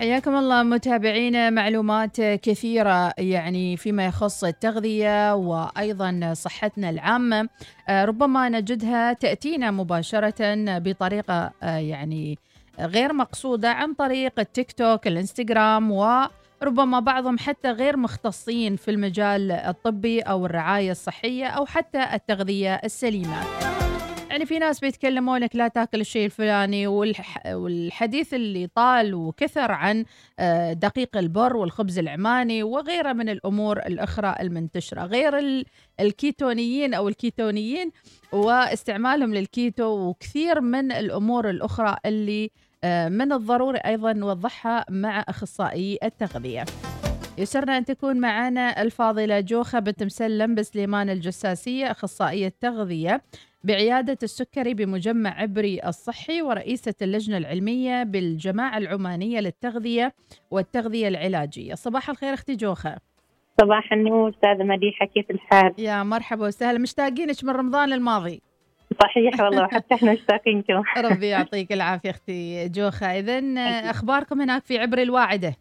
حياكم الله متابعينا معلومات كثيرة يعني فيما يخص التغذية وأيضا صحتنا العامة. آه، ربما نجدها تأتينا مباشرة بطريقة آه، يعني غير مقصودة عن طريق التيك توك الإنستغرام وربما بعضهم حتى غير مختصين في المجال الطبي أو الرعاية الصحية أو حتى التغذية السليمة. يعني في ناس بيتكلموا لك لا تاكل الشيء الفلاني والح... والحديث اللي طال وكثر عن آه، دقيق البر والخبز العماني وغيرها من الأمور الأخرى المنتشرة غير ال... الكيتونيين أو الكيتونيين واستعمالهم للكيتو وكثير من الأمور الأخرى اللي آه، من الضروري أيضا نوضحها مع أخصائي التغذية. يسرنا أن تكون معنا الفاضلة جوخة بنت مسلم بسليمان الجساسية أخصائية تغذية بعيادة السكري بمجمع عبري الصحي ورئيسة اللجنة العلمية بالجماعة العمانية للتغذية والتغذية العلاجية. صباح الخير أختي جوخة. صباح النور أستاذة مديحة كيف الحال؟ يا مرحبا وسهلا. مشتاقينك من رمضان الماضي. صحيح والله حتى إحنا مشتاقينكم ربي يعطيك العافية أختي جوخة. إذا أخباركم هناك في عبر الواعدة؟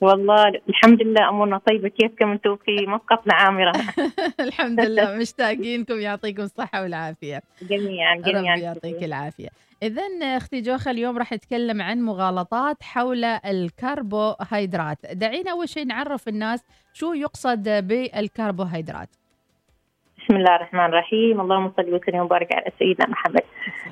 والله الحمد لله أمورنا طيبة كيفكم أنتم في مسقط عامرة. الحمد لله مشتاقينكم يعطيكم الصحة والعافية. جميعا جميعا. ربي يعطيك العافية. إذا أختي جوخة اليوم راح نتكلم عن مغالطات حول الكربوهيدرات. دعينا أول شيء نعرف الناس شو يقصد بالكربوهيدرات. بسم الله الرحمن الرحيم. اللهم صل وسلم وبارك على سيدنا محمد.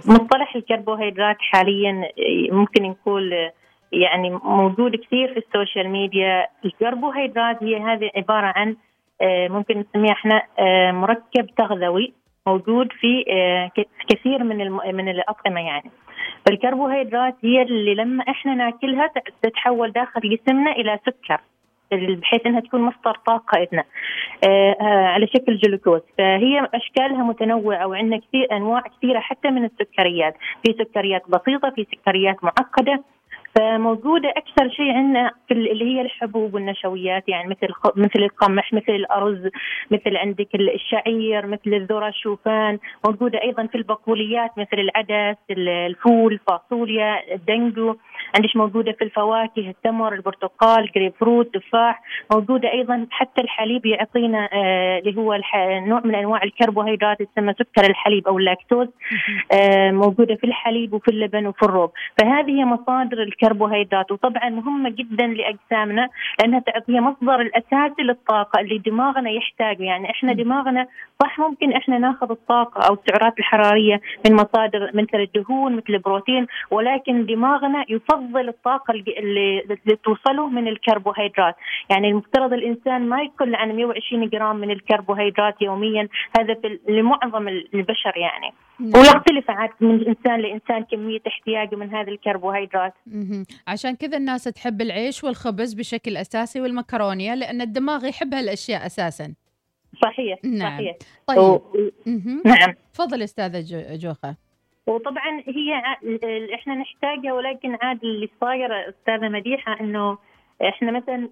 مصطلح الكربوهيدرات حاليا ممكن نقول يعني موجود كثير في ال social media. الكربوهيدرات هي هذه عبارة عن آه، ممكن نسميها إحنا آه، مركب تغذوي موجود في آه، كثير من من الأطعمة يعني. فالكربوهيدرات هي اللي لما إحنا ناكلها تتحول داخل جسمنا إلى سكر بحيث إنها تكون مصدر طاقة لنا على شكل جلوكوز. فهي أشكالها متنوعة وعندنا كثير أنواع كثيرة حتى من السكريات. في سكريات بسيطة في سكريات معقدة فموجودة أكثر شيء عندنا في اللي هي الحبوب والنشويات يعني مثل مثل القمح مثل الأرز مثل عندك الشعير مثل الذرة الشوفان. موجودة أيضا في البقوليات مثل العدس الفول الفاصوليا الدنجو عندك موجودة في الفواكه التمر البرتقال جريب فروت تفاح. موجودة أيضا حتى الحليب يعطينا آه اللي هو نوع من أنواع الكربوهيدرات تسمى سكر الحليب أو اللاكتوز. آه موجودة في الحليب وفي اللبن وفي الروب فهذه هي مصادر الكربوهيدرات الكربوهيدرات وطبعا مهمة جدا لأجسامنا لأنها تعطيها مصدر الأساسي للطاقة اللي دماغنا يحتاجه. يعني إحنا دماغنا صح ممكن إحنا ناخذ الطاقة أو السعرات الحرارية من مصادر مثل الدهون مثل البروتين ولكن دماغنا يفضل الطاقة اللي, اللي توصله من الكربوهيدرات. يعني المفترض الإنسان ما يقل عن 120 جرام من الكربوهيدرات يوميا. هذا في لمعظم البشر يعني. نعم. ويختلف عاد من إنسان لإنسان كمية احتياجه من هذه الكربوهيدرات. عشان كذا الناس تحب العيش والخبز بشكل أساسي والمكرونيه لأن الدماغ يحب هالأشياء أساسا. صحيح نعم. صحيح. طيب و... نعم. تفضل أستاذة جوخة. وطبعا هي إحنا نحتاجها ولكن عاد اللي صاير أستاذة مديحة إنه إحنا مثلا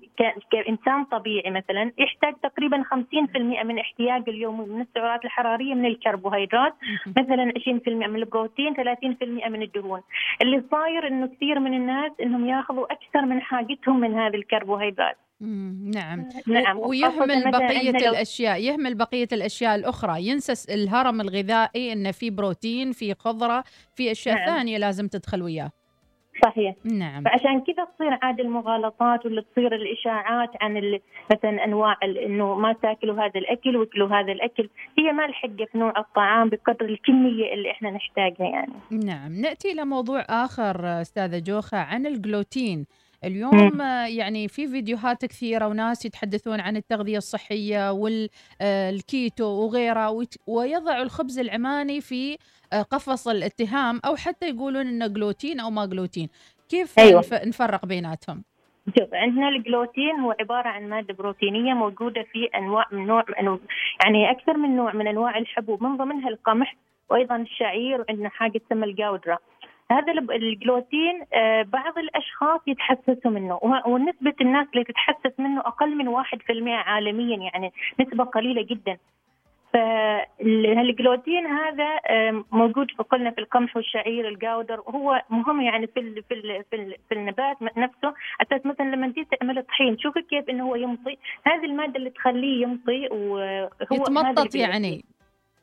كإنسان طبيعي مثلا يحتاج تقريبا 50% من احتياجه اليومي من السعرات الحرارية من الكربوهيدرات مثلا 20% من البروتين 30% من الدهون. اللي صاير إنه كثير من الناس إنهم يأخذوا أكثر من حاجتهم من هذه الكربوهيدرات. نعم. نعم. ويهمل بقية الأشياء يهمل بقية الأشياء الأخرى. ينسى الهرم الغذائي أنه في بروتين في خضرة في أشياء نعم. ثانية لازم تدخل وياه. صحيح. نعم. فعشان كذا تصير عاد المغالطات واللي تصير الإشاعات عن مثلا أنواع إنه ما تاكلوا هذا الأكل واكلوا هذا الأكل. هي ما الحقه في نوع الطعام بقدر الكمية اللي إحنا نحتاجها يعني. نعم. نأتي إلى موضوع آخر أستاذة جوخة عن الجلوتين. اليوم يعني في فيديوهات كثيرة وناس يتحدثون عن التغذية الصحية والكيتو وغيرها ويضع الخبز العماني في آه، قفص الاتهام أو حتى يقولون إنه جلوتين أو ما جلوتين. كيف أيوة. نفرق بيناتهم؟ شوف عندنا الجلوتين هو عبارة عن مادة بروتينية موجودة في أنواع من نوع من يعني أكثر من نوع من أنواع الحبوب من ضمنها القمح وأيضا الشعير وعندنا حاجة تسمى الجاودرا هذا الجلوتين آه، بعض الأشخاص يتحسسوا منه ونسبة الناس اللي تتحسس منه أقل من 1% عالميا يعني نسبة قليلة جدا. فالجلوتين هذا موجود في قلنا في القمح والشعير الجاودر وهو مهم يعني في ال في ال في, ال في النبات نفسه. أساس مثلا لما تيجي تعمل طحين شوفي كيف إنه هو يمطي. هذه المادة اللي تخليه يمطي وهو يتمطط يعني.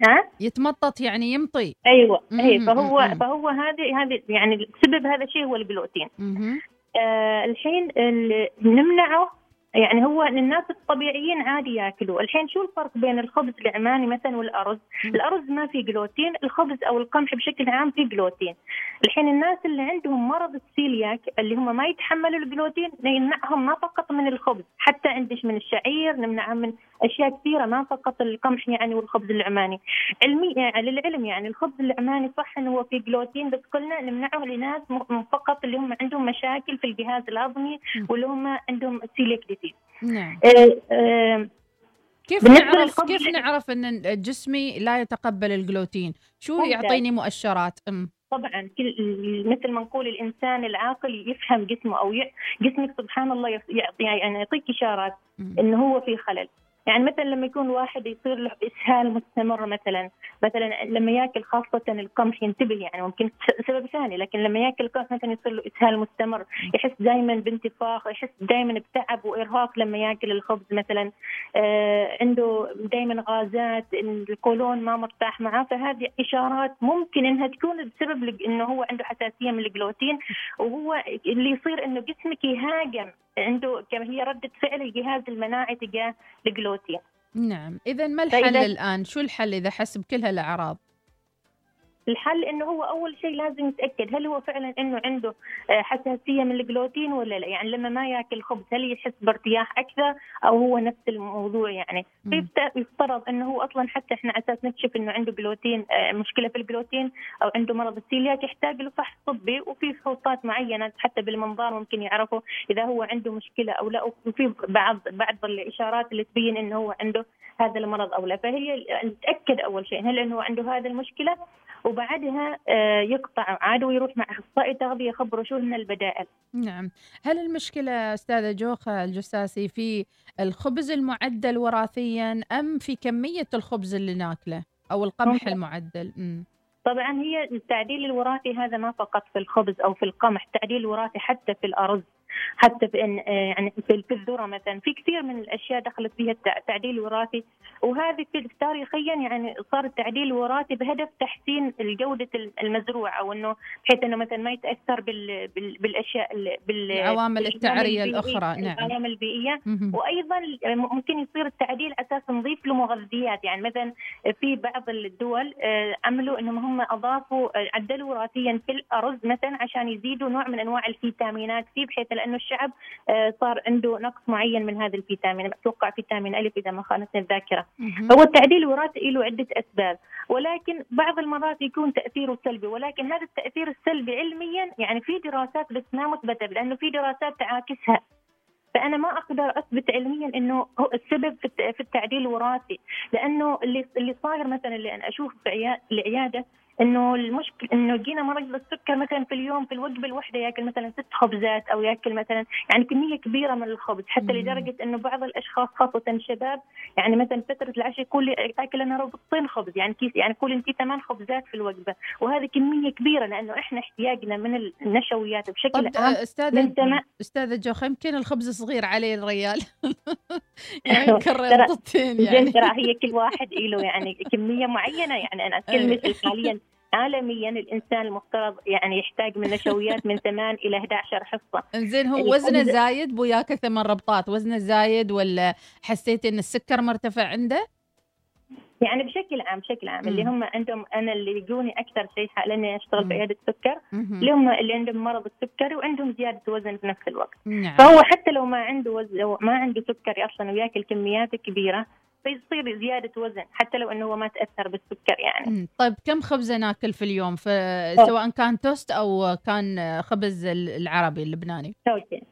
ها؟ يتمطط يعني يمطي. أيوه. اي فهو فهو هذه هذه يعني سبب هذا الشيء هو الجلوتين آه الحين نمنعه يعني هو الناس الطبيعيين عادي ياكلوا، الحين شو الفرق بين الخبز العماني مثلا والأرز؟ الأرز ما فيه جلوتين، الخبز أو القمح بشكل عام فيه جلوتين. الحين الناس اللي عندهم مرض السيلياك اللي هم ما يتحملوا الجلوتين نمنعهم ما فقط من الخبز، حتى عندش من الشعير، نمنعهم من أشياء كثيرة ما فقط القمح يعني والخبز العماني. علمي يعني للعلم يعني الخبز العماني صح إنه هو فيه جلوتين بس قلنا نمنعه لناس فقط اللي هم عندهم مشاكل في الجهاز الهضمي واللي هم عندهم celiac disease. نعم. آه آه كيف نعرف كيف نعرف إن جسمي لا يتقبل الجلوتين؟ شو يعطيني مؤشرات؟ أم طبعا كل مثل ما نقول الإنسان العاقل يفهم جسمه أو جسمك سبحان الله يعني يعطيك إشارات إنه هو في خلل يعني مثلا لما يكون واحد يصير له إسهال مستمر مثلا مثلا لما يأكل خاصة القمح ينتبه يعني ممكن سبب ثاني لكن لما يأكل القمح مثلا يصير له إسهال مستمر يحس دائما بانتفاخ يحس دائما بتعب وإرهاق لما يأكل الخبز مثلا آه عنده دائما غازات القولون ما مرتاح معاه فهذه إشارات ممكن إنها تكون بسبب إنه هو عنده حساسية من الجلوتين وهو اللي يصير إنه جسمك يهاجم. عنده كما هي ردة فعل الجهاز المناعي تجاه الجلوتين نعم. إذا ما الحل الآن؟ شو الحل إذا حس بكل هالأعراض الحل إنه هو أول شيء لازم يتأكد هل هو فعلا إنه عنده آه، حساسية من الجلوتين ولا لا. يعني لما ما يأكل خبز هل يحس بارتياح أكثر أو هو نفس الموضوع يعني. يفترض إنه هو أصلا حتى إحنا أساس نكشف إنه عنده جلوتين آه، مشكلة في الجلوتين أو عنده مرض السيلياك يحتاج له فحص طبي وفي فحوصات معينة حتى بالمنظار ممكن يعرفوا إذا هو عنده مشكلة أو لا. وفي بعض بعض الإشارات اللي تبين إنه هو عنده هذا المرض أو لا. فهي نتاكد أول شيء هل إنه عنده هذه المشكلة وبعدها آه، يقطع عاد ويروح مع أخصائي تغذية يخبره شو هن البدائل. نعم، هل المشكلة أستاذة جوخة الجساسي في الخبز المعدل وراثيا أم في كمية الخبز اللي ناكله أو القمح المعدل؟ م. طبعا هي التعديل الوراثي هذا ما فقط في الخبز أو في القمح، التعديل الوراثي حتى في الأرز حتى في إن آه، يعني في الذره مثلا. في كثير من الأشياء دخلت فيها التعديل الوراثي وهذه تاريخيا يعني صار التعديل الوراثي بهدف تحسين جوده المزروع أو إنه بحيث إنه مثلا ما يتأثر بال بالأشياء بالعوامل التعرية الأخرى. نعم. العوامل البيئية. وأيضا ممكن يصير التعديل أساس نضيف له مغذيات يعني مثلا في بعض الدول آه، عملوا إنهم هم أضافوا آه، عدلوا وراثيا في الأرز مثلا عشان يزيدوا نوع من أنواع الفيتامينات. فيه بحيث لأنه الشعب آه، صار عنده نقص معين من هذا الفيتامين أتوقع فيتامين الف إذا ما خانتني الذاكرة. هو التعديل الوراثي له عدة أسباب ولكن بعض المرات يكون تأثيره سلبي ولكن هذا التأثير السلبي علميا يعني في دراسات بس ما مثبتة لأنه في دراسات تعاكسها. فأنا ما أقدر أثبت علميا إنه هو السبب في التعديل الوراثي لأنه اللي اللي صاير مثلا اللي أنا أشوف في العياده إنه المشكلة إنه جينا مريض السكر مثلا في اليوم في الوجبة الواحدة يأكل مثلا ست خبزات أو يأكل مثلا يعني كمية كبيرة من الخبز حتى لدرجة إنه بعض الأشخاص خاصة الشباب يعني مثلا فترة العشاء يقول لي أكل أنا ربطين خبز يعني كيس يعني كل انت ثمان خبزات في الوجبة وهذه كمية كبيرة لأنه إحنا احتياجنا من النشويات بشكل عام أستاذة أستاذة جوخة يمكن الخبز صغير عليه الريال؟ يعني كرر يعني. هي كل واحد له يعني كمية معينة يعني أنا أتكلم حاليا. عالميا الإنسان المفترض يعني يحتاج من نشويات من 8 إلى 11 حصة. زين هو يعني وزنه زايد بو ياكل ثمان ربطات، وزنه زايد ولا حسيت إن السكر مرتفع عنده؟ يعني بشكل عام بشكل عام اللي هم عندهم أنا اللي يجوني أكثر شيء لأني أشتغل في عيادة سكر اللي هم اللي عندهم مرض السكري وعندهم زيادة وزن في نفس الوقت نعم. فهو حتى لو ما عنده وزن ما عنده سكري أصلا وياكل كميات كبيرة فيصير زيادة وزن حتى لو أنه هو ما تأثر بالسكر يعني. طيب كم خبزة ناكل في اليوم؟ سواء كان توست أو كان خبز العربي اللبناني. توست.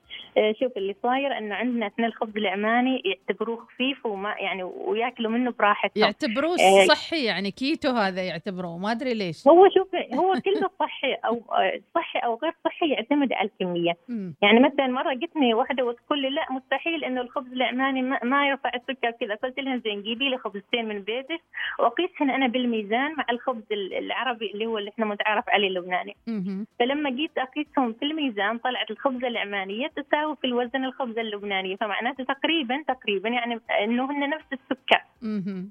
شوف اللي صاير إنه عندنا إثنين الخبز العماني يعتبروه خفيف وما يعني وياكلوا منه براحتهم يعتبروه آه. صحي يعني كيتو هذا يعتبروه ما أدري ليش هو شوف هو كله صحي أو آه، صحي أو غير صحي يعتمد على الكمية. يعني مثلا مرة جتني واحدة وتقول لي لا مستحيل إنه الخبز العماني ما, ما يرفع السكر كذا قلت لها زين جيبي لي خبزتين من بيتك وأقيسهن أنا بالميزان مع الخبز ال- العربي اللي هو اللي إحنا متعارف عليه اللبناني. فلما جيت أقيسهم في الميزان طلعت الخبزة العمانيه تساوي في الوزن الخبزة اللبنانية. فمعناته تقريبا تقريبا يعني إنه هن نفس السكر.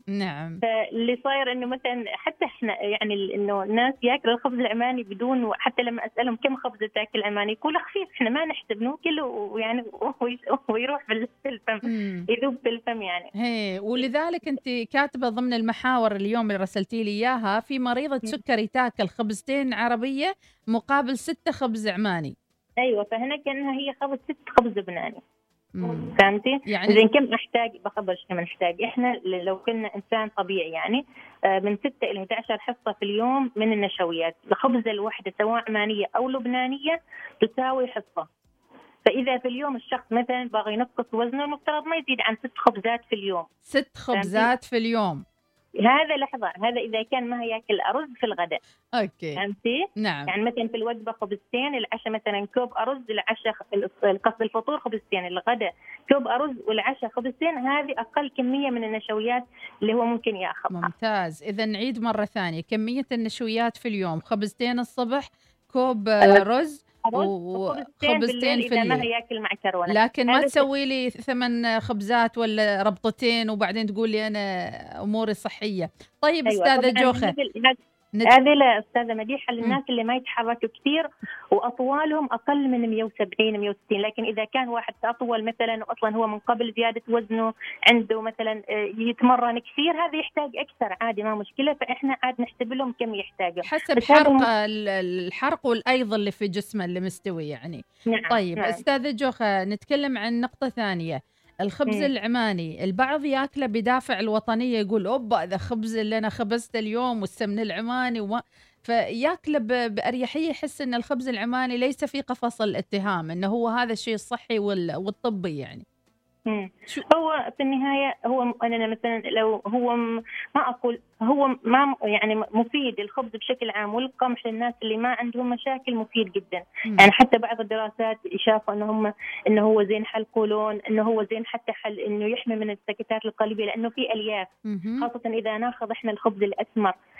نعم. فاللي صاير إنه مثلا حتى إحنا يعني إنه الناس يأكلوا الخبز العماني بدون حتى لما أسألهم كم خبزة تأكل عماني يقولوا خفيف إحنا ما نحسب نوكل ويعني وي- ويروح في الفم. يذوب في الفم يعني. هي ولذلك أنت كاتبة ضمن المحاور اليوم اللي رسلتي لي إياها في مريضة سكري تأكل خبزتين عربية مقابل ستة خبز عماني. أيوه فهنا كأنها هي خبز ست خبز لبناني. فهمتي؟ يعني؟ زين كم احتاج بخبرش كم نحتاج؟ إحنا لو كنا إنسان طبيعي يعني آه، من 6 إلى 11 حصة في اليوم من النشويات. الخبزه الواحدة سواء عمانيه أو لبنانية تساوي حصة. فإذا في اليوم الشخص مثلا باغي ينقص وزنه المفترض ما يزيد عن ست خبزات في اليوم. ست خبزات في اليوم. هذا لحظة هذا إذا كان ما ياكل أرز في الغداء. okay. فهمتي؟ نعم. يعني مثلا في الوجبة خبزتين العشاء مثلا كوب أرز العشاء قصد الفطور خبزتين الغداء كوب أرز والعشاء خبزتين هذه أقل كمية من النشويات اللي هو ممكن يأخذها. ممتاز. اذا نعيد مرة ثانية كمية النشويات في اليوم خبزتين الصبح كوب رز أرز وخبزتين في إذا ما الليل. ياكل معكرونة. لكن ما تسوي لي ثمان خبزات ولا ربطتين وبعدين تقول لي أنا أموري صحية. طيب أيوة، أستاذة جوخة. نت... هذه لا أستاذة مديحة للناس اللي ما يتحركوا كثير وأطوالهم أقل من 170 160 لكن إذا كان واحد أطول مثلا واصلا هو من قبل زيادة وزنه عنده مثلا آه، يتمرن كثير هذا يحتاج أكثر عادي ما مشكلة. فإحنا عاد نحسب لهم كم يحتاجوا. حسب حرق ال- الحرق والايض اللي في جسمه اللي مستوي يعني. نعم طيب نعم. أستاذة جوخة نتكلم عن نقطة ثانية. الخبز مم. العماني البعض ياكله بدافع الوطنية يقول أوبا ذا خبز اللي أنا خبزته اليوم والسمن العماني وما فياكله بأريحية يحس إن الخبز العماني ليس في قفص الاتهام إنه هو هذا الشيء الصحي وال- والطبي يعني. شو- هو في النهاية هو أنا مثلا لو هو ما أقول هو ما يعني مفيد الخبز بشكل عام والقمح للناس اللي ما عندهم مشاكل مفيد جدا مم. يعني حتى بعض الدراسات شافوا إنه هم إنه هو زين حل قولون إنه هو زين حتى حل إنه يحمي من السكتات القلبيه لأنه في ألياف مهم. خاصة إذا ناخذ إحنا الخبز الأسمر آه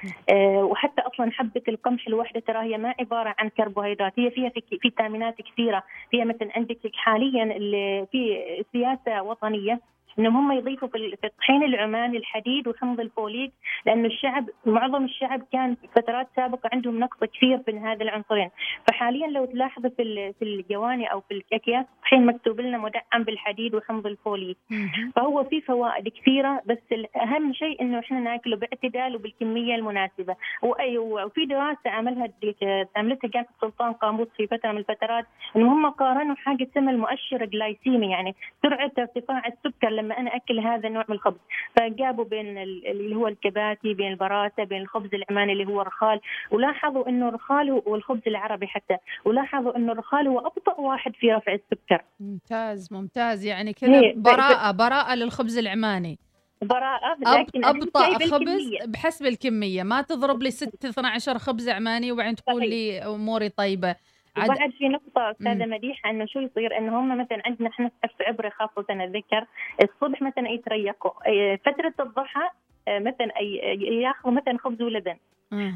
وحتى أصلا حبة القمح الواحده ترى هي ما عبارة عن كربوهيدرات هي فيها في- فيتامينات كثيرة فيها مثلا عندك حاليا في سياسة وطنية إنهم هم يضيفوا في ال- في الطحين العماني الحديد وحمض الفوليك لأنه الشعب معظم الشعب كان في فترات سابقة عندهم نقص كثير في هذا العنصرين. فحاليا لو تلاحظ في في الجواني أو في الأكياس الطحين مكتوب لنا مدعم بالحديد وحمض الفوليك. فهو في فوائد كثيرة بس اهم شيء إنه إحنا نأكله باعتدال وبالكمية المناسبة. وفي دراسة عملها عملتها جامعة سلطان قاموس في فترة من الفترات انهم هم قارنوا حاجة اسمها المؤشر الجلايسيمي يعني سرعة ارتفاع السكر لما أنا أكل هذا النوع من الخبز فجابوا بين ال- اللي هو الكباتي بين البراسه بين الخبز العماني اللي هو الرخال ولاحظوا إنه الرخال هو- والخبز العربي حتى ولاحظوا إنه الرخال هو أبطأ واحد في رفع السكر ممتاز ممتاز يعني كذا هي- ب- ب- براءة براءة للخبز العماني براءة أب لكن شيء خبز بالكمية. بحسب الكمية ما تضرب لي 6 12 خبز عماني وبعدين تقول. لي أموري طيبة عاد وبعد في نقطة أستاذة. مديحة إنه شو يصير؟ إنه هم مثلا عندنا إحنا في عبرة خاصة الذكر الصبح مثلا يتريقوا. فترة الضحى إيه، مثلا ياخذوا مثلا خبز ولبن.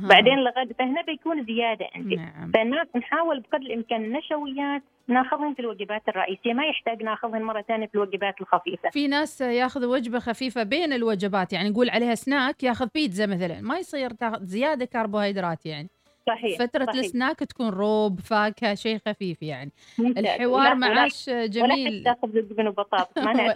بعدين لغد. فهنا بيكون زيادة عندي. نعم. فالناس نحاول بقدر الإمكان النشويات ناخذهم في الوجبات الرئيسية. ما يحتاج ناخذهم مرة ثانية في الوجبات الخفيفة. في ناس ياخذ وجبة خفيفة بين الوجبات يعني نقول عليها سناك ياخذ بيتزا مثلا. ما يصير تاخذ زيادة كربوهيدرات يعني. صحيح فترة صحيح. السناك تكون روب فاكهة شيء خفيف يعني. ممتاز. الحوار ولا- معاش ولا جميل. حتى خبز جبن وبطاطس ما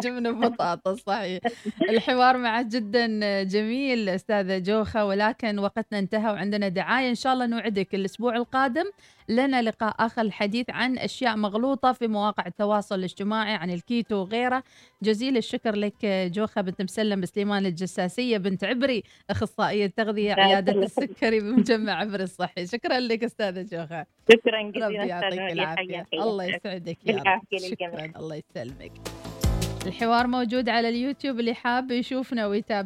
جبنة وبطاطس صحيح. الحوار معك جدا جميل أستاذة جوخة. ولكن وقتنا انتهى وعندنا دعاية. إن شاء الله نوعدك الأسبوع القادم لنا لقاء آخر الحديث عن أشياء مغلوطة في مواقع التواصل الاجتماعي عن الكيتو وغيره. جزيل الشكر لك جوخة بنت مسلم سليمان الجساسية بنت عبري أخصائية تغذية عيادة السكري بمجمع عبري الصحي. شكرا لك أستاذة جوخة شكرا جزيلا ربي يعطيك العافية. الله. يسعدك يا رب. شكرا. الله يسلمك. الحوار موجود على اليوتيوب. اللي حاب يشوفنا ويتابع